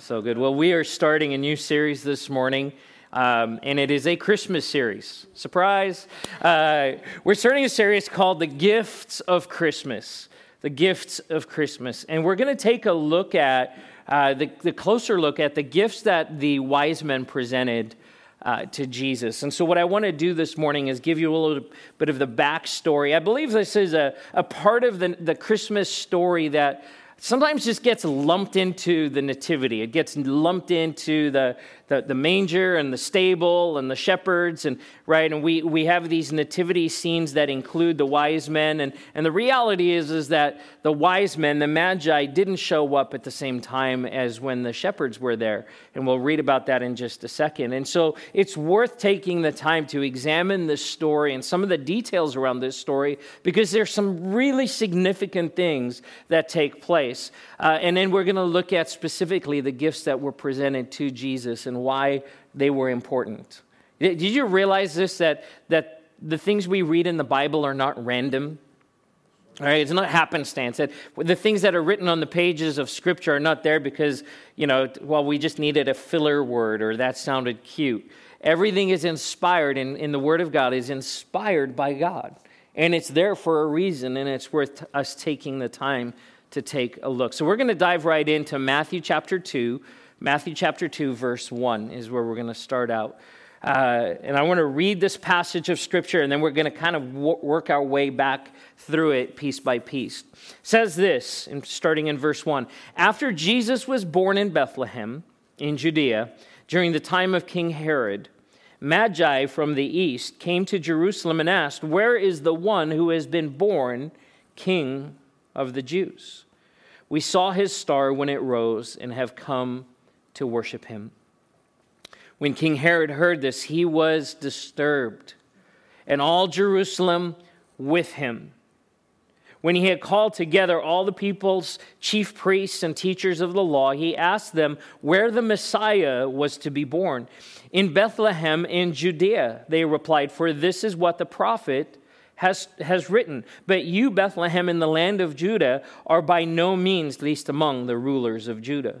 So good. Well, we are starting a new series this morning. Um, and it is a Christmas series. Surprise! Uh, we're starting a series called The Gifts of Christmas. The Gifts of Christmas. And we're going to take a look at, uh, the, the, closer look at the gifts that the wise men presented uh, to Jesus. And so, what I want to do this morning is give you a little bit of the backstory. I believe this is a, a part of the, the Christmas story that sometimes just gets lumped into the nativity. It gets lumped into the, the, the, manger and the stable and the shepherds, and right, and we, we have these nativity scenes that include the wise men. And, and the reality is, is that the wise men, the magi, didn't show up at the same time as when the shepherds were there. And we'll read about that in just a second. And so it's worth taking the time to examine this story and some of the details around this story because there's some really significant things that take place. Uh, and then we're going to look at specifically the gifts that were presented to Jesus and why they were important. Did you realize this that, that the things we read in the Bible are not random? All right, it's not happenstance. That the things that are written on the pages of Scripture are not there because, you know, well, we just needed a filler word or that sounded cute. Everything is inspired, and in the Word of God is inspired by God. And it's there for a reason, and it's worth us taking the time to take a look. So we're going to dive right into Matthew chapter 2. Matthew chapter 2, verse 1 is where we're going to start out. Uh, and I want to read this passage of scripture, and then we're going to kind of work our way back through it piece by piece. It says this, starting in verse 1 After Jesus was born in Bethlehem in Judea, during the time of King Herod, Magi from the east came to Jerusalem and asked, Where is the one who has been born king of the Jews? We saw his star when it rose and have come to worship him. When King Herod heard this, he was disturbed, and all Jerusalem with him. When he had called together all the people's chief priests and teachers of the law, he asked them where the Messiah was to be born. In Bethlehem in Judea, they replied, for this is what the prophet has, has written. But you, Bethlehem, in the land of Judah, are by no means least among the rulers of Judah.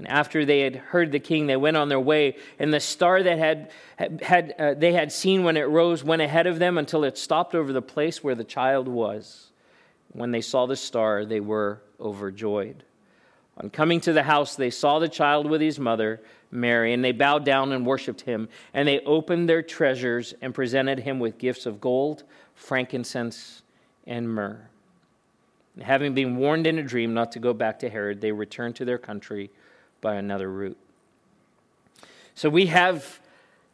And after they had heard the king, they went on their way, and the star that had, had uh, they had seen when it rose went ahead of them until it stopped over the place where the child was. When they saw the star, they were overjoyed. On coming to the house, they saw the child with his mother, Mary, and they bowed down and worshiped him. And they opened their treasures and presented him with gifts of gold, frankincense, and myrrh. And having been warned in a dream not to go back to Herod, they returned to their country by another route. So we have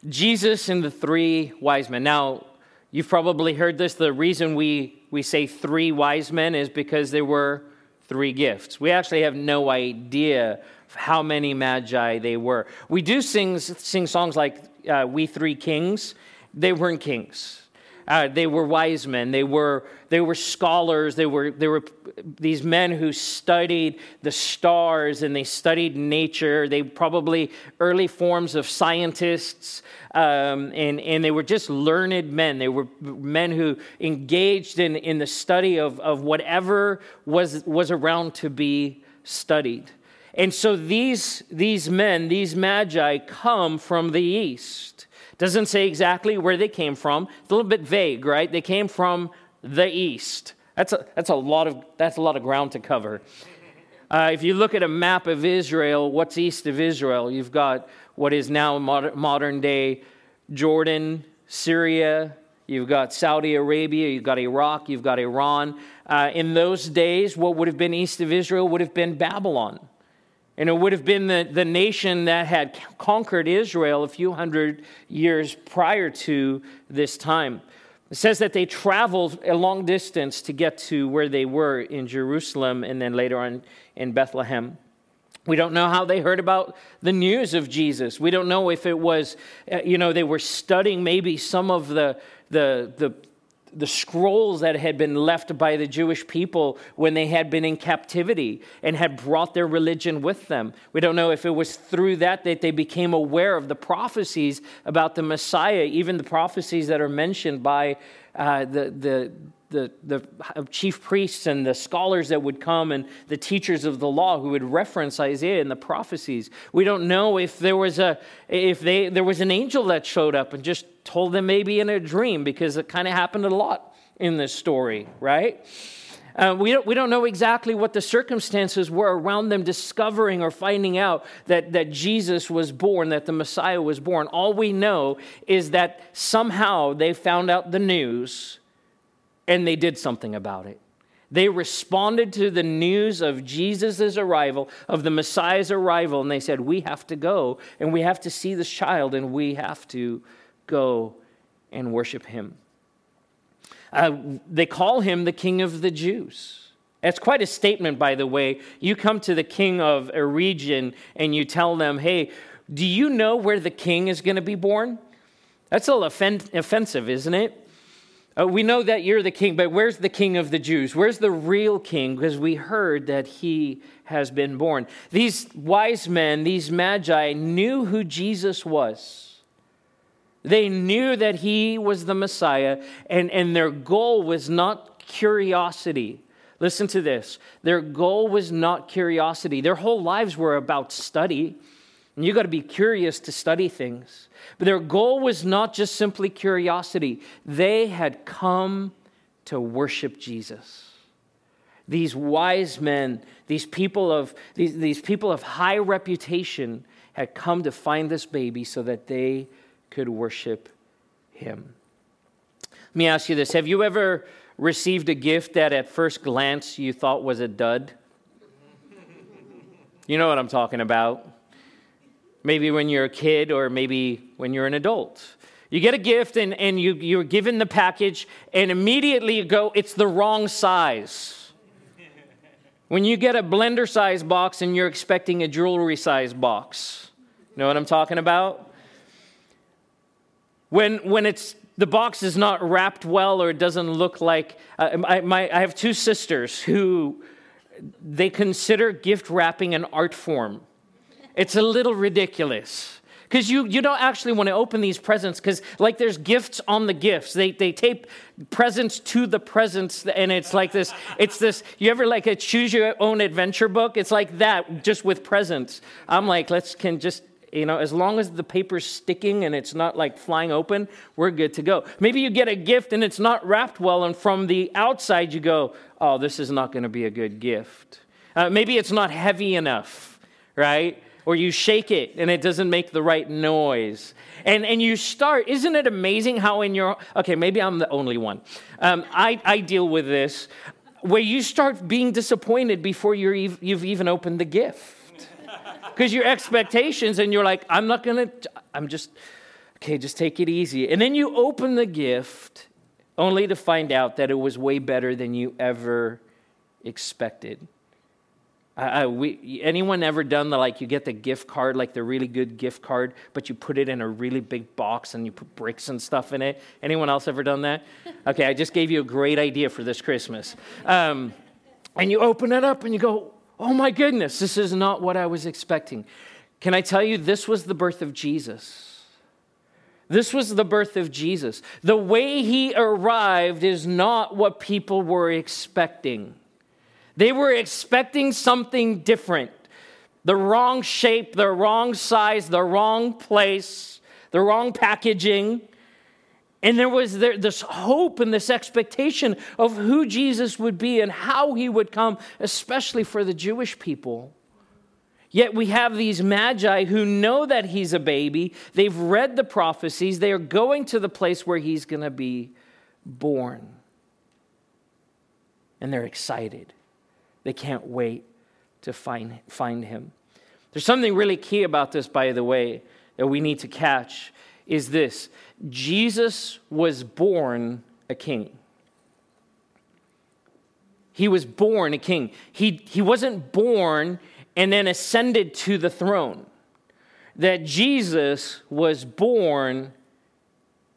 Jesus and the three wise men. Now, you've probably heard this. The reason we, we say three wise men is because there were three gifts. We actually have no idea how many magi they were. We do sing, sing songs like uh, We Three Kings. They weren't kings. Uh, they were wise men. They were, they were scholars. They were, they were these men who studied the stars and they studied nature. They probably early forms of scientists. Um, and, and they were just learned men. They were men who engaged in, in the study of, of whatever was, was around to be studied. And so these, these men, these magi, come from the east. Doesn't say exactly where they came from. It's a little bit vague, right? They came from the east. That's a, that's a, lot, of, that's a lot of ground to cover. Uh, if you look at a map of Israel, what's east of Israel? You've got what is now modern, modern day Jordan, Syria, you've got Saudi Arabia, you've got Iraq, you've got Iran. Uh, in those days, what would have been east of Israel would have been Babylon. And it would have been the, the nation that had conquered Israel a few hundred years prior to this time. It says that they traveled a long distance to get to where they were in Jerusalem and then later on in Bethlehem. We don't know how they heard about the news of Jesus. We don't know if it was, uh, you know, they were studying maybe some of the, the, the, the scrolls that had been left by the Jewish people when they had been in captivity and had brought their religion with them. We don't know if it was through that that they became aware of the prophecies about the Messiah, even the prophecies that are mentioned by uh, the, the, the, the chief priests and the scholars that would come and the teachers of the law who would reference Isaiah and the prophecies. We don't know if there was a if they there was an angel that showed up and just told them maybe in a dream because it kind of happened a lot in this story, right? Uh, we, don't, we don't know exactly what the circumstances were around them discovering or finding out that, that Jesus was born, that the Messiah was born. All we know is that somehow they found out the news and they did something about it. They responded to the news of Jesus' arrival, of the Messiah's arrival, and they said, We have to go and we have to see this child and we have to go and worship him. Uh, they call him the King of the Jews. That's quite a statement, by the way. You come to the king of a region and you tell them, Hey, do you know where the king is going to be born? That's a little offensive, isn't it? Uh, we know that you're the king, but where's the king of the Jews? Where's the real king? Because we heard that he has been born. These wise men, these magi, knew who Jesus was. They knew that he was the Messiah, and, and their goal was not curiosity. Listen to this. Their goal was not curiosity. Their whole lives were about study. And you got to be curious to study things. But their goal was not just simply curiosity, they had come to worship Jesus. These wise men, these people of, these, these people of high reputation, had come to find this baby so that they could worship him. Let me ask you this Have you ever received a gift that at first glance you thought was a dud? You know what I'm talking about maybe when you're a kid or maybe when you're an adult. You get a gift and, and you, you're given the package, and immediately you go, it's the wrong size. When you get a blender size box and you're expecting a jewelry size box, you know what I'm talking about? When, when it's the box is not wrapped well or it doesn't look like uh, I, my, I have two sisters who they consider gift wrapping an art form it's a little ridiculous. Because you, you don't actually want to open these presents because, like, there's gifts on the gifts. They, they tape presents to the presents, and it's like this. It's this. You ever like a choose your own adventure book? It's like that, just with presents. I'm like, let's can just you know, as long as the paper's sticking and it's not like flying open, we're good to go. Maybe you get a gift and it's not wrapped well, and from the outside you go, oh, this is not going to be a good gift. Uh, maybe it's not heavy enough, right? or you shake it and it doesn't make the right noise. And, and you start, isn't it amazing how in your, okay, maybe I'm the only one. Um, I, I deal with this where you start being disappointed before you're you've even opened the gift. Because your expectations, and you're like, I'm not gonna, I'm just, okay, just take it easy. And then you open the gift only to find out that it was way better than you ever expected. I, we, anyone ever done the like you get the gift card, like the really good gift card, but you put it in a really big box and you put bricks and stuff in it? Anyone else ever done that? Okay, I just gave you a great idea for this Christmas. Um, and you open it up and you go, oh my goodness, this is not what I was expecting. Can I tell you, this was the birth of Jesus? This was the birth of Jesus. The way he arrived is not what people were expecting. They were expecting something different the wrong shape, the wrong size, the wrong place, the wrong packaging. And there was this hope and this expectation of who Jesus would be and how he would come, especially for the Jewish people. Yet we have these magi who know that he's a baby. They've read the prophecies. They are going to the place where he's going to be born. And they're excited. They can't wait to find, find him. There's something really key about this, by the way, that we need to catch is this Jesus was born a king. He was born a king. He, he wasn't born and then ascended to the throne. That Jesus was born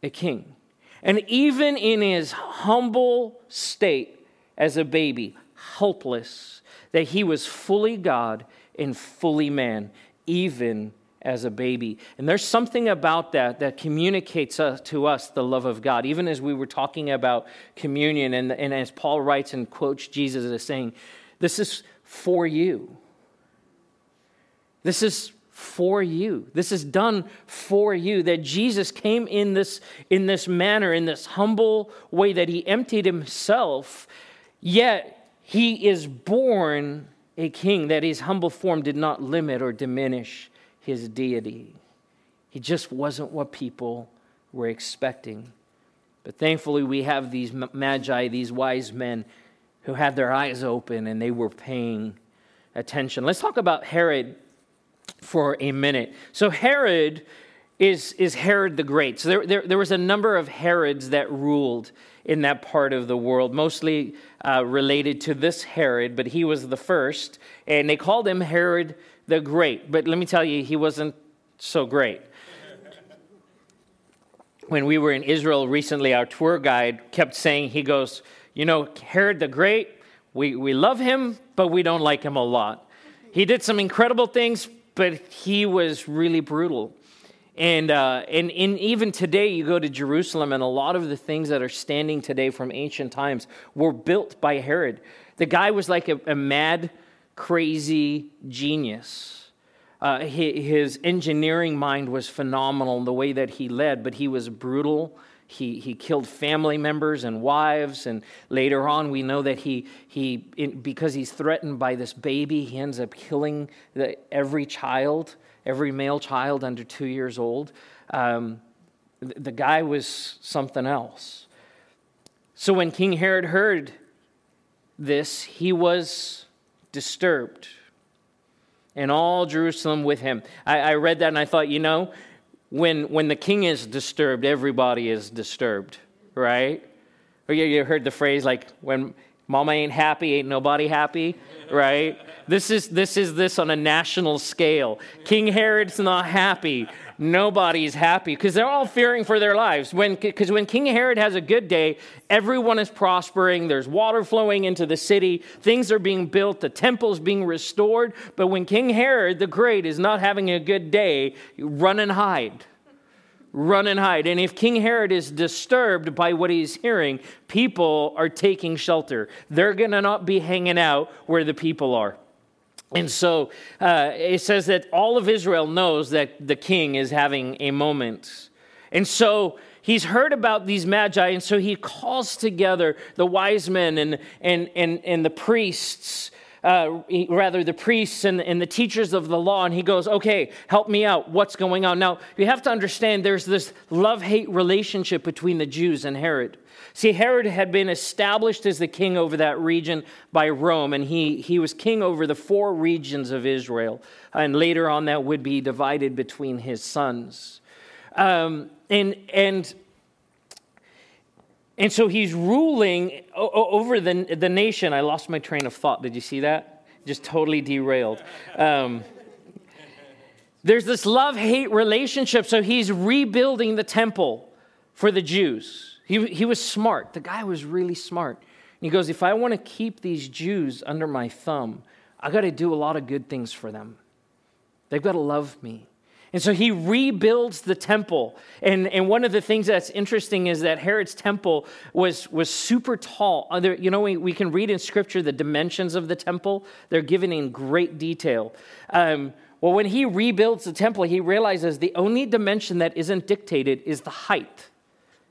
a king. And even in his humble state as a baby, helpless, that he was fully God and fully man, even as a baby. And there's something about that that communicates uh, to us the love of God. Even as we were talking about communion, and, and as Paul writes and quotes Jesus as saying, This is for you. This is for you. This is done for you. That Jesus came in this, in this manner, in this humble way, that he emptied himself, yet he is born a king, that his humble form did not limit or diminish his deity. He just wasn't what people were expecting. But thankfully, we have these magi, these wise men who had their eyes open and they were paying attention. Let's talk about Herod for a minute. So, Herod is, is Herod the Great. So, there, there, there was a number of Herods that ruled in that part of the world, mostly uh, related to this Herod, but he was the first. And they called him Herod the Great. But let me tell you, he wasn't so great. when we were in Israel recently, our tour guide kept saying, he goes, You know, Herod the Great, we, we love him, but we don't like him a lot. He did some incredible things, but he was really brutal. And, uh, and, and even today, you go to Jerusalem, and a lot of the things that are standing today from ancient times were built by Herod. The guy was like a, a mad, crazy genius. Uh, his engineering mind was phenomenal in the way that he led, but he was brutal he, he killed family members and wives. And later on, we know that he, he in, because he's threatened by this baby, he ends up killing the, every child, every male child under two years old. Um, the, the guy was something else. So when King Herod heard this, he was disturbed. And all Jerusalem with him. I, I read that and I thought, you know, when, when the king is disturbed, everybody is disturbed, right? Or you, you heard the phrase like, when mama ain't happy, ain't nobody happy, right? This is, this is this on a national scale. King Herod's not happy. Nobody's happy because they're all fearing for their lives. Because when, when King Herod has a good day, everyone is prospering. There's water flowing into the city. Things are being built. The temple's being restored. But when King Herod the Great is not having a good day, run and hide run and hide. And if King Herod is disturbed by what he's hearing, people are taking shelter. They're going to not be hanging out where the people are. And so uh, it says that all of Israel knows that the king is having a moment. And so he's heard about these magi, and so he calls together the wise men and, and, and, and the priests. Uh, rather, the priests and, and the teachers of the law, and he goes, Okay, help me out. What's going on? Now, you have to understand there's this love hate relationship between the Jews and Herod. See, Herod had been established as the king over that region by Rome, and he, he was king over the four regions of Israel. And later on, that would be divided between his sons. Um, and, and, and so he's ruling over the, the nation. I lost my train of thought. Did you see that? Just totally derailed. Um, there's this love hate relationship. So he's rebuilding the temple for the Jews. He, he was smart. The guy was really smart. And he goes, If I want to keep these Jews under my thumb, I got to do a lot of good things for them. They've got to love me. And so he rebuilds the temple. And, and one of the things that's interesting is that Herod's temple was, was super tall. There, you know, we, we can read in scripture the dimensions of the temple, they're given in great detail. Um, well, when he rebuilds the temple, he realizes the only dimension that isn't dictated is the height.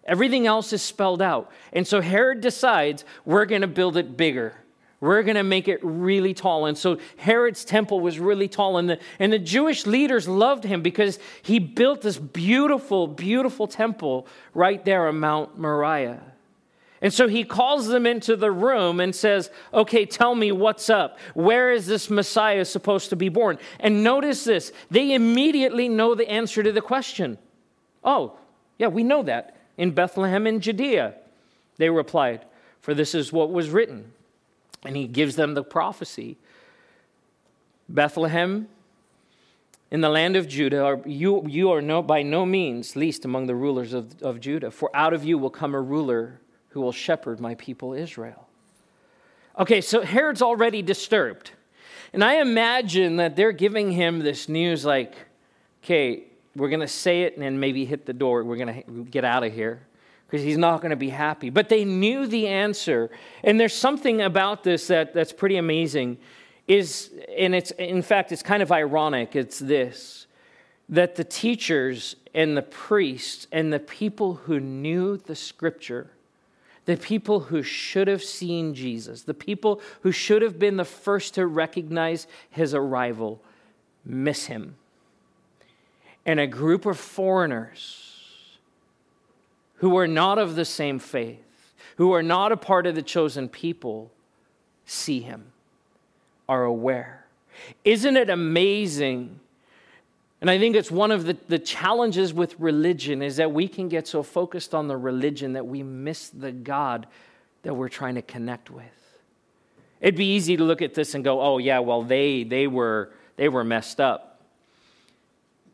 Everything else is spelled out. And so Herod decides we're going to build it bigger. We're going to make it really tall. And so Herod's temple was really tall. And the, and the Jewish leaders loved him because he built this beautiful, beautiful temple right there on Mount Moriah. And so he calls them into the room and says, Okay, tell me what's up. Where is this Messiah supposed to be born? And notice this they immediately know the answer to the question. Oh, yeah, we know that in Bethlehem in Judea? They replied, For this is what was written. And he gives them the prophecy. Bethlehem, in the land of Judah, are, you, you are no, by no means least among the rulers of, of Judah, for out of you will come a ruler who will shepherd my people Israel. Okay, so Herod's already disturbed. And I imagine that they're giving him this news like, okay, we're going to say it and then maybe hit the door. We're going to get out of here because he's not going to be happy. But they knew the answer. And there's something about this that, that's pretty amazing. Is, and it's, in fact, it's kind of ironic. It's this that the teachers and the priests and the people who knew the scripture the people who should have seen Jesus, the people who should have been the first to recognize his arrival, miss him. And a group of foreigners who are not of the same faith, who are not a part of the chosen people, see him, are aware. Isn't it amazing and I think it's one of the, the challenges with religion is that we can get so focused on the religion that we miss the God that we're trying to connect with. It'd be easy to look at this and go, oh yeah, well they they were they were messed up.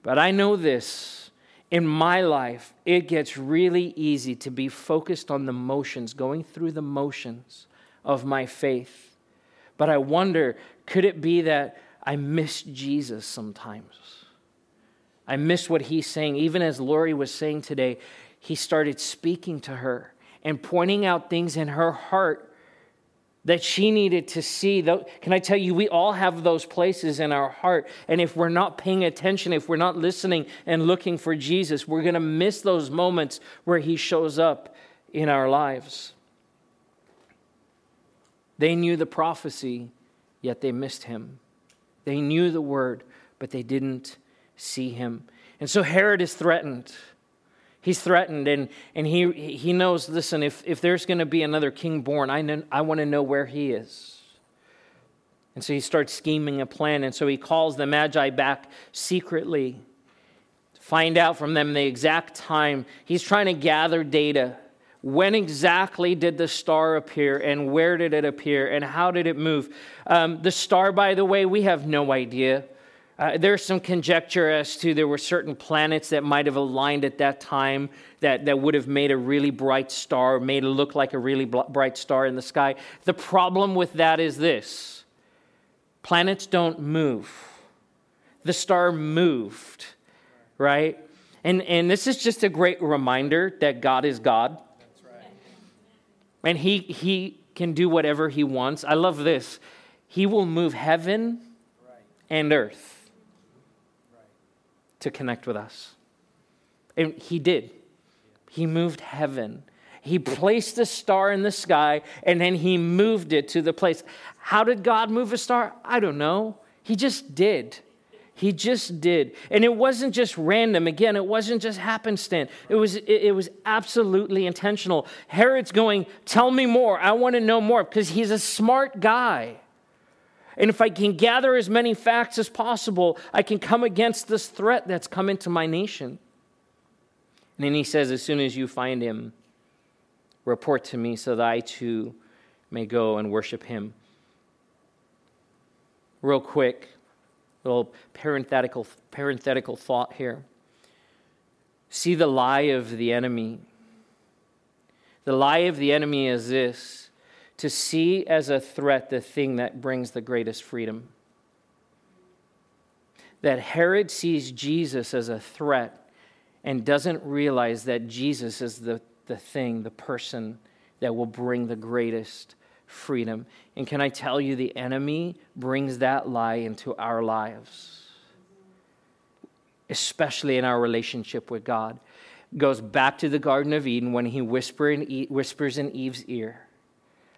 But I know this in my life, it gets really easy to be focused on the motions, going through the motions of my faith. But I wonder, could it be that I miss Jesus sometimes? I miss what he's saying. Even as Lori was saying today, he started speaking to her and pointing out things in her heart that she needed to see. Can I tell you, we all have those places in our heart. And if we're not paying attention, if we're not listening and looking for Jesus, we're going to miss those moments where he shows up in our lives. They knew the prophecy, yet they missed him. They knew the word, but they didn't see him. And so Herod is threatened. He's threatened, and, and he, he knows listen, if, if there's going to be another king born, I, know, I want to know where he is. And so he starts scheming a plan, and so he calls the Magi back secretly to find out from them the exact time. He's trying to gather data. When exactly did the star appear, and where did it appear, and how did it move? Um, the star, by the way, we have no idea. Uh, there's some conjecture as to there were certain planets that might have aligned at that time that, that would have made a really bright star, made it look like a really bright star in the sky. The problem with that is this planets don't move. The star moved, right? And, and this is just a great reminder that God is God. Right. And he, he can do whatever he wants. I love this. He will move heaven right. and earth to connect with us. And he did. He moved heaven. He placed a star in the sky and then he moved it to the place. How did God move a star? I don't know. He just did. He just did. And it wasn't just random. Again, it wasn't just happenstance. It was, it, it was absolutely intentional. Herod's going, Tell me more. I want to know more because he's a smart guy. And if I can gather as many facts as possible, I can come against this threat that's come into my nation. And then he says, As soon as you find him, report to me so that I too may go and worship him. Real quick, little parenthetical, parenthetical thought here. See the lie of the enemy. The lie of the enemy is this to see as a threat the thing that brings the greatest freedom. That Herod sees Jesus as a threat and doesn't realize that Jesus is the, the thing, the person that will bring the greatest freedom. And can I tell you, the enemy brings that lie into our lives, especially in our relationship with God. Goes back to the Garden of Eden when he whisper in, whispers in Eve's ear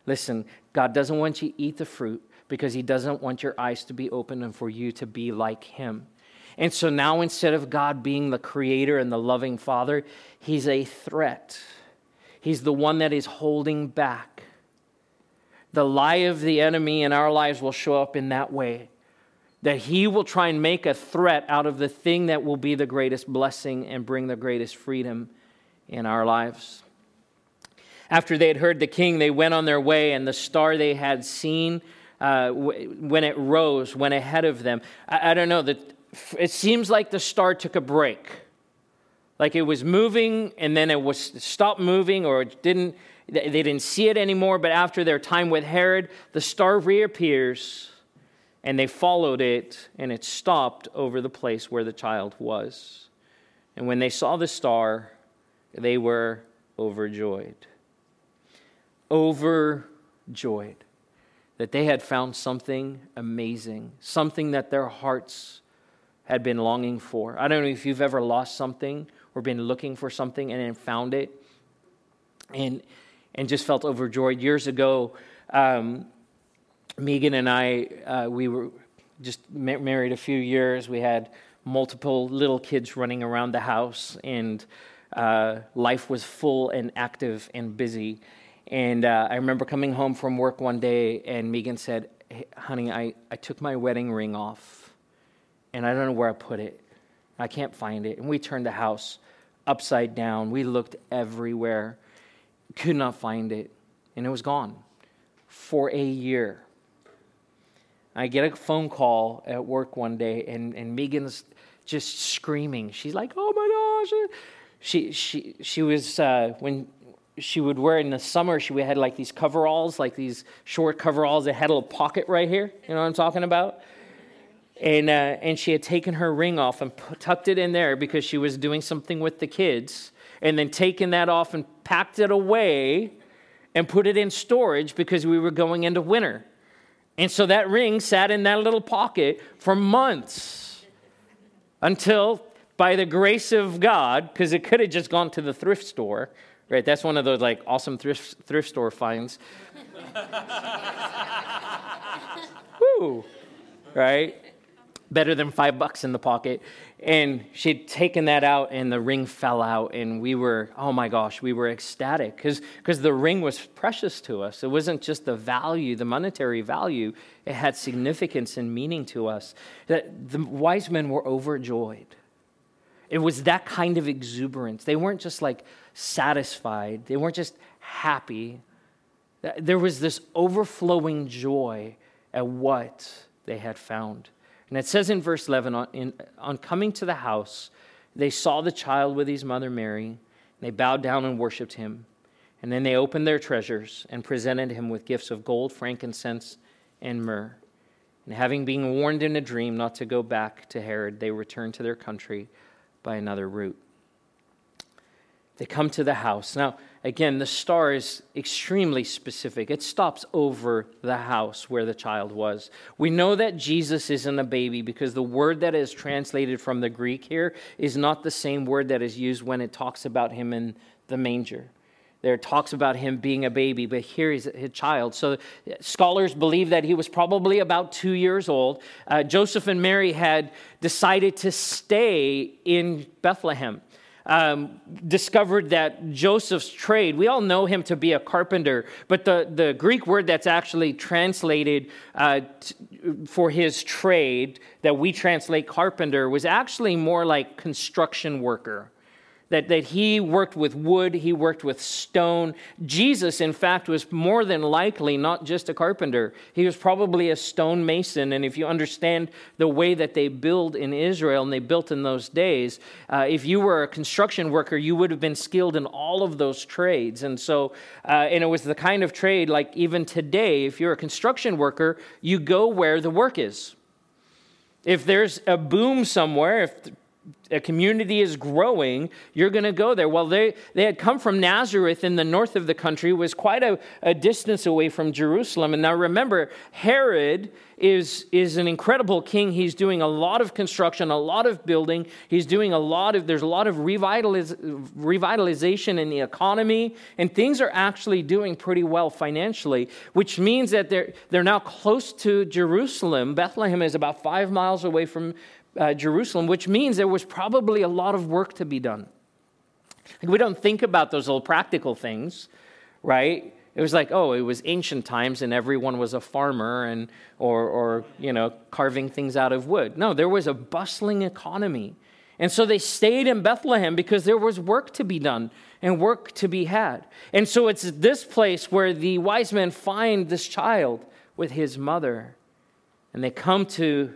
Listen, God doesn't want you to eat the fruit because He doesn't want your eyes to be open and for you to be like Him. And so now, instead of God being the creator and the loving Father, He's a threat. He's the one that is holding back. The lie of the enemy in our lives will show up in that way that he will try and make a threat out of the thing that will be the greatest blessing and bring the greatest freedom in our lives. After they had heard the king, they went on their way, and the star they had seen uh, when it rose, went ahead of them. I, I don't know, that it seems like the star took a break. Like it was moving and then it was stopped moving or it didn't, they didn't see it anymore. But after their time with Herod, the star reappears and they followed it and it stopped over the place where the child was. And when they saw the star, they were overjoyed. Overjoyed that they had found something amazing, something that their hearts had been longing for. I don't know if you've ever lost something or been looking for something and then found it and, and just felt overjoyed. Years ago, um, Megan and I, uh, we were just ma- married a few years. We had multiple little kids running around the house, and uh, life was full and active and busy. And uh, I remember coming home from work one day, and Megan said, hey, Honey, I, I took my wedding ring off, and I don't know where I put it. I can't find it. And we turned the house upside down. We looked everywhere, could not find it, and it was gone for a year. I get a phone call at work one day, and, and Megan's just screaming. She's like, "Oh my gosh!" She she she was uh, when she would wear in the summer, she had like these coveralls, like these short coveralls that had a little pocket right here. You know what I'm talking about? And, uh, and she had taken her ring off and tucked it in there because she was doing something with the kids, and then taken that off and packed it away and put it in storage because we were going into winter. And so that ring sat in that little pocket for months until, by the grace of God, because it could have just gone to the thrift store, Right, that's one of those like awesome thrift, thrift store finds. Woo! Right? Better than five bucks in the pocket. And she'd taken that out, and the ring fell out, and we were, oh my gosh, we were ecstatic because the ring was precious to us. It wasn't just the value, the monetary value, it had significance and meaning to us. That the wise men were overjoyed. It was that kind of exuberance. They weren't just like satisfied, they weren't just happy. There was this overflowing joy at what they had found. And it says in verse 11 on, in, on coming to the house, they saw the child with his mother Mary, and they bowed down and worshiped him. And then they opened their treasures and presented him with gifts of gold, frankincense, and myrrh. And having been warned in a dream not to go back to Herod, they returned to their country by another route. They come to the house. Now, again, the star is extremely specific. It stops over the house where the child was. We know that Jesus isn't a baby because the word that is translated from the Greek here is not the same word that is used when it talks about him in the manger. There talks about him being a baby, but here he's a child. So scholars believe that he was probably about two years old. Uh, Joseph and Mary had decided to stay in Bethlehem um, discovered that Joseph's trade, we all know him to be a carpenter, but the, the Greek word that's actually translated uh, t- for his trade, that we translate carpenter, was actually more like construction worker that, that he worked with wood, he worked with stone. Jesus, in fact, was more than likely not just a carpenter, he was probably a stonemason. And if you understand the way that they build in Israel and they built in those days, uh, if you were a construction worker, you would have been skilled in all of those trades. And so, uh, and it was the kind of trade like even today, if you're a construction worker, you go where the work is. If there's a boom somewhere, if a community is growing, you're going to go there. Well, they, they had come from Nazareth in the north of the country, was quite a, a distance away from Jerusalem. And now remember, Herod is, is an incredible king. He's doing a lot of construction, a lot of building. He's doing a lot of, there's a lot of revitaliz, revitalization in the economy, and things are actually doing pretty well financially, which means that they're, they're now close to Jerusalem. Bethlehem is about five miles away from uh, Jerusalem, which means there was probably a lot of work to be done. Like we don't think about those little practical things, right? It was like, oh, it was ancient times and everyone was a farmer and or or you know, carving things out of wood. No, there was a bustling economy. And so they stayed in Bethlehem because there was work to be done and work to be had. And so it's this place where the wise men find this child with his mother. And they come to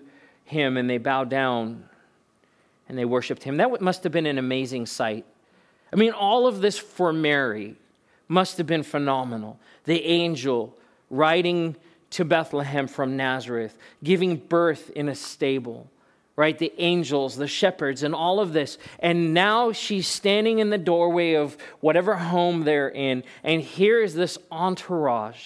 him and they bow down and they worshiped him. That must have been an amazing sight. I mean, all of this for Mary must have been phenomenal. The angel riding to Bethlehem from Nazareth, giving birth in a stable, right? The angels, the shepherds, and all of this. And now she's standing in the doorway of whatever home they're in. And here is this entourage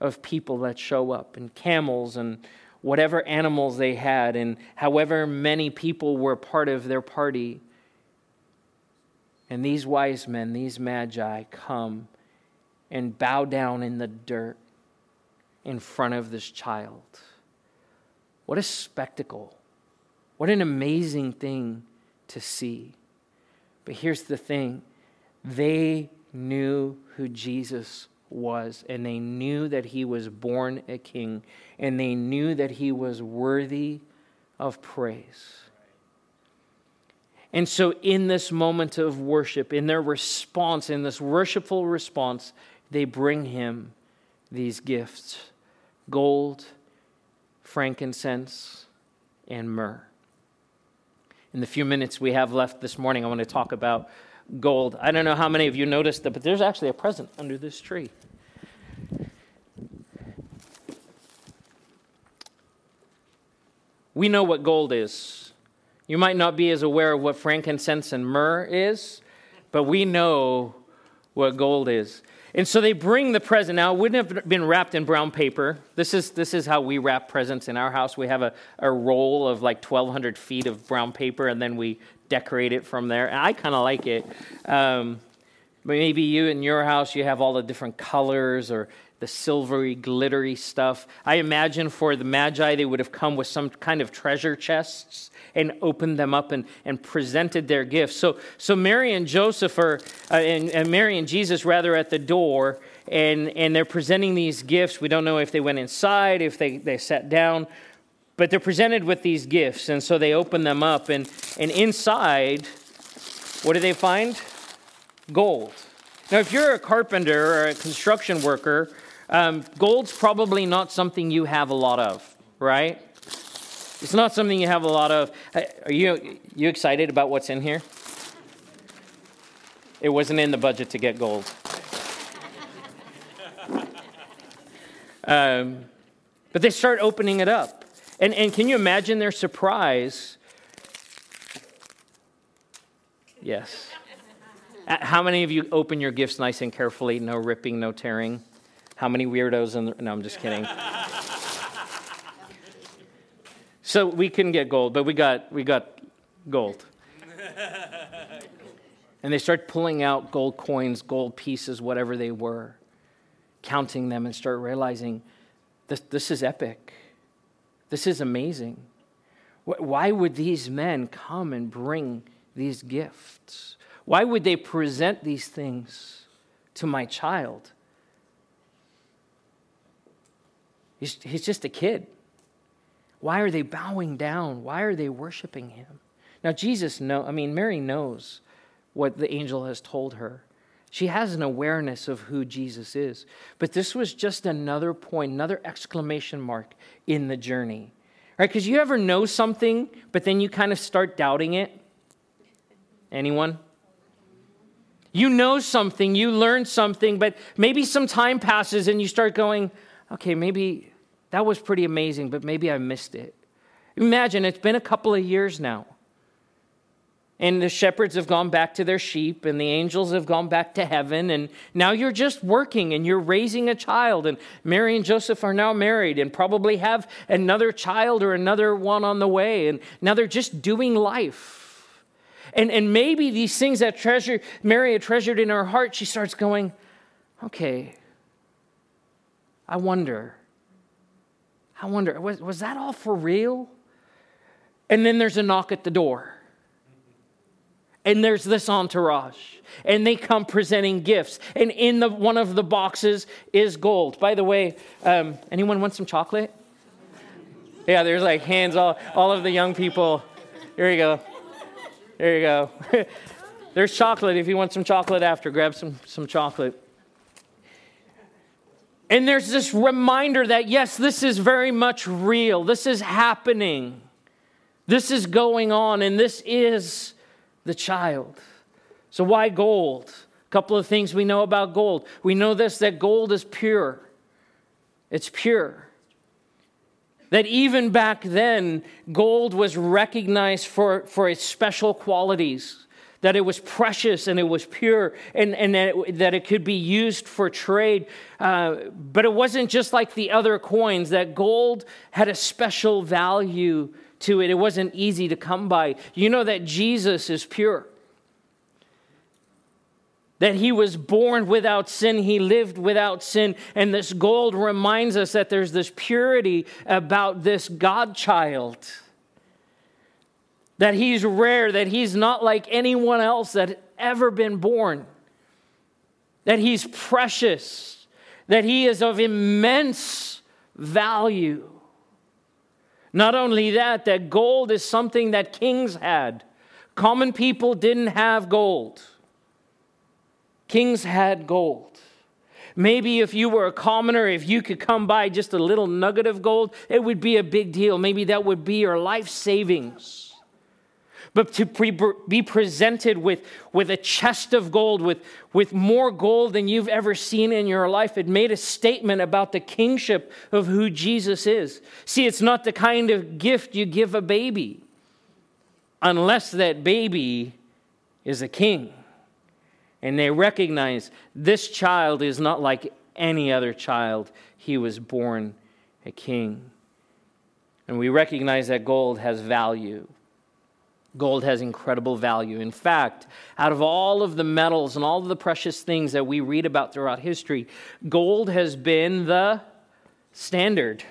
of people that show up, and camels, and whatever animals they had, and however many people were part of their party. And these wise men, these magi, come and bow down in the dirt in front of this child. What a spectacle. What an amazing thing to see. But here's the thing they knew who Jesus was, and they knew that he was born a king, and they knew that he was worthy of praise. And so, in this moment of worship, in their response, in this worshipful response, they bring him these gifts gold, frankincense, and myrrh. In the few minutes we have left this morning, I want to talk about gold. I don't know how many of you noticed that, but there's actually a present under this tree. We know what gold is. You might not be as aware of what frankincense and myrrh is, but we know what gold is. And so they bring the present. Now, it wouldn't have been wrapped in brown paper. This is, this is how we wrap presents in our house. We have a, a roll of like 1,200 feet of brown paper, and then we decorate it from there. And I kind of like it. Um, maybe you in your house, you have all the different colors or the silvery, glittery stuff. I imagine for the Magi, they would have come with some kind of treasure chests and opened them up and, and presented their gifts. So, so Mary and Joseph are, uh, and, and Mary and Jesus rather, at the door, and, and they're presenting these gifts. We don't know if they went inside, if they, they sat down, but they're presented with these gifts. And so they open them up, and, and inside, what do they find? Gold. Now, if you're a carpenter or a construction worker, um, gold's probably not something you have a lot of, right? It's not something you have a lot of. Are you, you excited about what's in here? It wasn't in the budget to get gold. Um, but they start opening it up. And, and can you imagine their surprise? Yes. Uh, how many of you open your gifts nice and carefully? No ripping, no tearing? How many weirdos in the, no, I'm just kidding. so we couldn't get gold, but we got we got gold. and they start pulling out gold coins, gold pieces, whatever they were, counting them and start realizing this, this is epic. This is amazing. Why would these men come and bring these gifts? Why would they present these things to my child? He's, he's just a kid. Why are they bowing down? Why are they worshiping him? Now, Jesus know, I mean, Mary knows what the angel has told her. She has an awareness of who Jesus is. But this was just another point, another exclamation mark in the journey. Right? Because you ever know something, but then you kind of start doubting it? Anyone? You know something, you learn something, but maybe some time passes and you start going, okay, maybe that was pretty amazing, but maybe I missed it. Imagine it's been a couple of years now. And the shepherds have gone back to their sheep, and the angels have gone back to heaven, and now you're just working and you're raising a child. And Mary and Joseph are now married and probably have another child or another one on the way. And now they're just doing life. And, and maybe these things that treasure, Mary had treasured in her heart, she starts going, okay, I wonder. I wonder, was, was that all for real? And then there's a knock at the door. And there's this entourage. And they come presenting gifts. And in the, one of the boxes is gold. By the way, um, anyone want some chocolate? Yeah, there's like hands all, all of the young people. Here you go. There you go. there's chocolate. If you want some chocolate after, grab some, some chocolate. And there's this reminder that, yes, this is very much real. This is happening. This is going on, and this is the child. So, why gold? A couple of things we know about gold. We know this that gold is pure, it's pure. That even back then, gold was recognized for, for its special qualities that it was precious and it was pure and, and that, it, that it could be used for trade. Uh, but it wasn't just like the other coins, that gold had a special value to it. It wasn't easy to come by. You know that Jesus is pure. That he was born without sin, he lived without sin. And this gold reminds us that there's this purity about this God child that he's rare, that he's not like anyone else that ever been born, that he's precious, that he is of immense value. Not only that, that gold is something that kings had. Common people didn't have gold. Kings had gold. Maybe if you were a commoner, if you could come by just a little nugget of gold, it would be a big deal. Maybe that would be your life savings. But to pre- be presented with, with a chest of gold, with, with more gold than you've ever seen in your life, it made a statement about the kingship of who Jesus is. See, it's not the kind of gift you give a baby, unless that baby is a king. And they recognize this child is not like any other child, he was born a king. And we recognize that gold has value. Gold has incredible value. In fact, out of all of the metals and all of the precious things that we read about throughout history, gold has been the standard.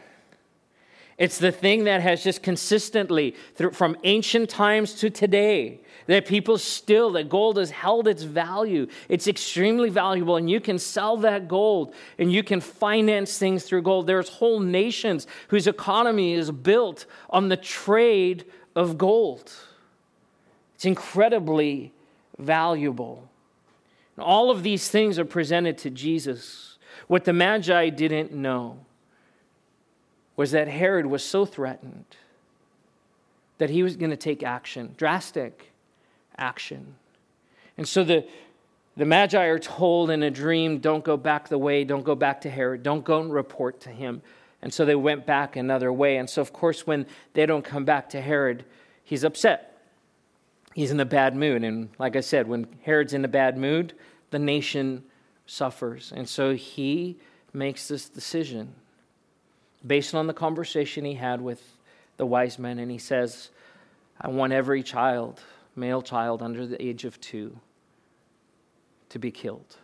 It's the thing that has just consistently, from ancient times to today, that people still, that gold has held its value. It's extremely valuable, and you can sell that gold and you can finance things through gold. There's whole nations whose economy is built on the trade of gold. It's incredibly valuable. And all of these things are presented to Jesus. What the Magi didn't know was that Herod was so threatened that he was going to take action, drastic action. And so the, the Magi are told in a dream, don't go back the way, don't go back to Herod, don't go and report to him. And so they went back another way. And so, of course, when they don't come back to Herod, he's upset he's in a bad mood. And like I said, when Herod's in a bad mood, the nation suffers. And so he makes this decision based on the conversation he had with the wise men. And he says, I want every child, male child under the age of two, to be killed.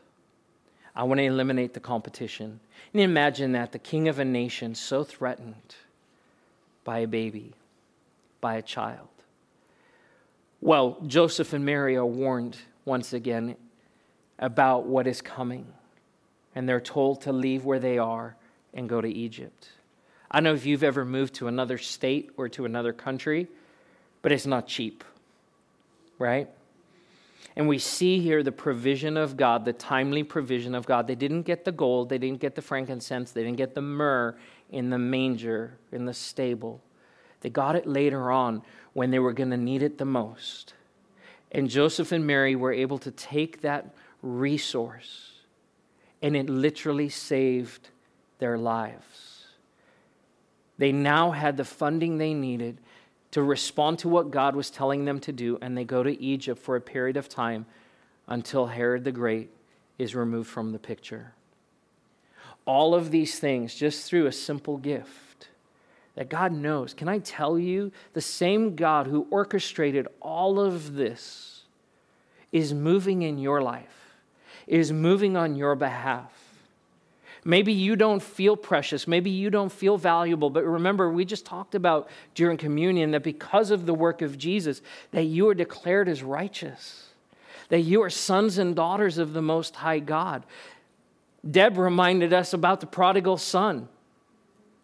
I want to eliminate the competition. And imagine that the king of a nation so threatened by a baby, by a child. Well, Joseph and Mary are warned once again about what is coming, and they're told to leave where they are and go to Egypt. I don't know if you've ever moved to another state or to another country, but it's not cheap, right? And we see here the provision of God, the timely provision of God. They didn't get the gold, they didn't get the frankincense, they didn't get the myrrh in the manger, in the stable. They got it later on when they were going to need it the most. And Joseph and Mary were able to take that resource, and it literally saved their lives. They now had the funding they needed to respond to what God was telling them to do, and they go to Egypt for a period of time until Herod the Great is removed from the picture. All of these things just through a simple gift that God knows. Can I tell you, the same God who orchestrated all of this is moving in your life, is moving on your behalf. Maybe you don't feel precious. Maybe you don't feel valuable. But remember, we just talked about during communion that because of the work of Jesus, that you are declared as righteous, that you are sons and daughters of the Most High God. Deb reminded us about the prodigal son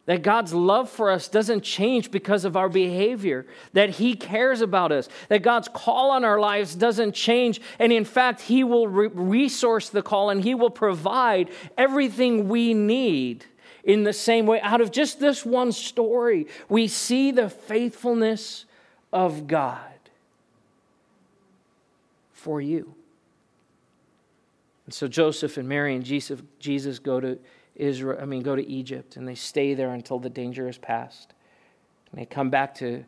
that God's love for us doesn't change because of our behavior, that He cares about us, that God's call on our lives doesn't change. And in fact, He will re- resource the call and He will provide everything we need in the same way. Out of just this one story, we see the faithfulness of God for you. And so Joseph and Mary and Jesus, Jesus go to Israel, I mean, go to Egypt, and they stay there until the danger is past. And they come back to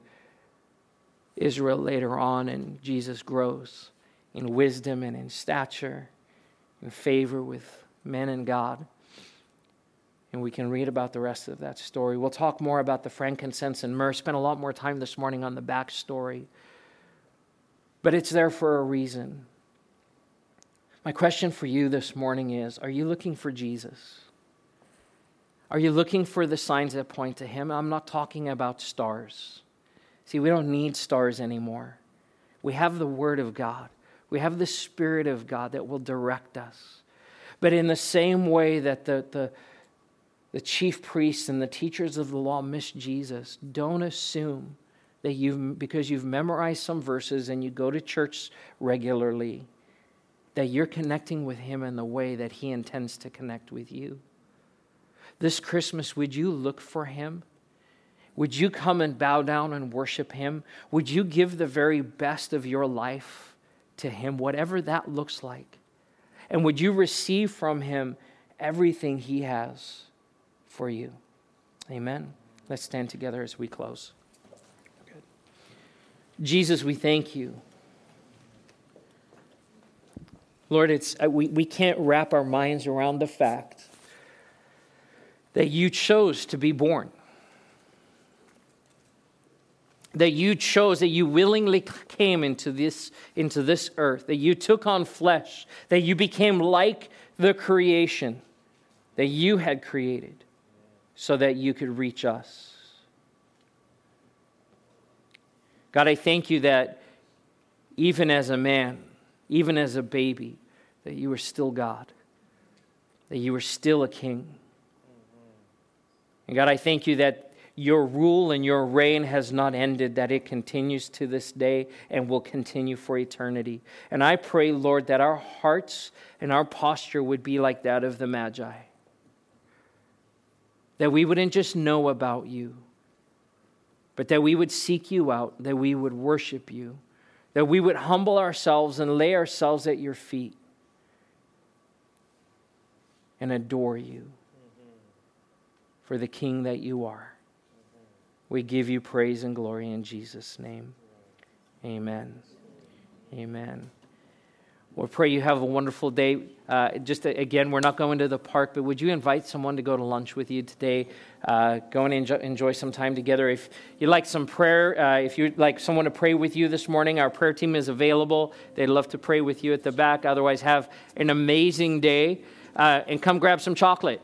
Israel later on, and Jesus grows in wisdom and in stature, in favor with men and God. And we can read about the rest of that story. We'll talk more about the frankincense and myrrh. Spend a lot more time this morning on the backstory. But it's there for a reason. My question for you this morning is Are you looking for Jesus? Are you looking for the signs that point to Him? I'm not talking about stars. See, we don't need stars anymore. We have the Word of God, we have the Spirit of God that will direct us. But in the same way that the, the, the chief priests and the teachers of the law missed Jesus, don't assume that you've, because you've memorized some verses and you go to church regularly, that you're connecting with Him in the way that He intends to connect with you. This Christmas, would you look for him? Would you come and bow down and worship him? Would you give the very best of your life to him, whatever that looks like? And would you receive from him everything he has for you? Amen. Let's stand together as we close. Good. Jesus, we thank you. Lord, it's, uh, we, we can't wrap our minds around the fact that you chose to be born. That you chose, that you willingly came into this, into this earth, that you took on flesh, that you became like the creation that you had created so that you could reach us. God, I thank you that even as a man, even as a baby, that you were still God, that you were still a king and God, I thank you that your rule and your reign has not ended, that it continues to this day and will continue for eternity. And I pray, Lord, that our hearts and our posture would be like that of the Magi. That we wouldn't just know about you, but that we would seek you out, that we would worship you, that we would humble ourselves and lay ourselves at your feet and adore you for the King that you are. We give you praise and glory in Jesus' name. Amen. Amen. We'll pray you have a wonderful day. Uh, just uh, again, we're not going to the park, but would you invite someone to go to lunch with you today? Uh, go and enjoy, enjoy, some time together. If you'd like some prayer, uh, if you'd like someone to pray with you this morning, our prayer team is available. They'd love to pray with you at the back. Otherwise, have an amazing day uh, and come grab some chocolate.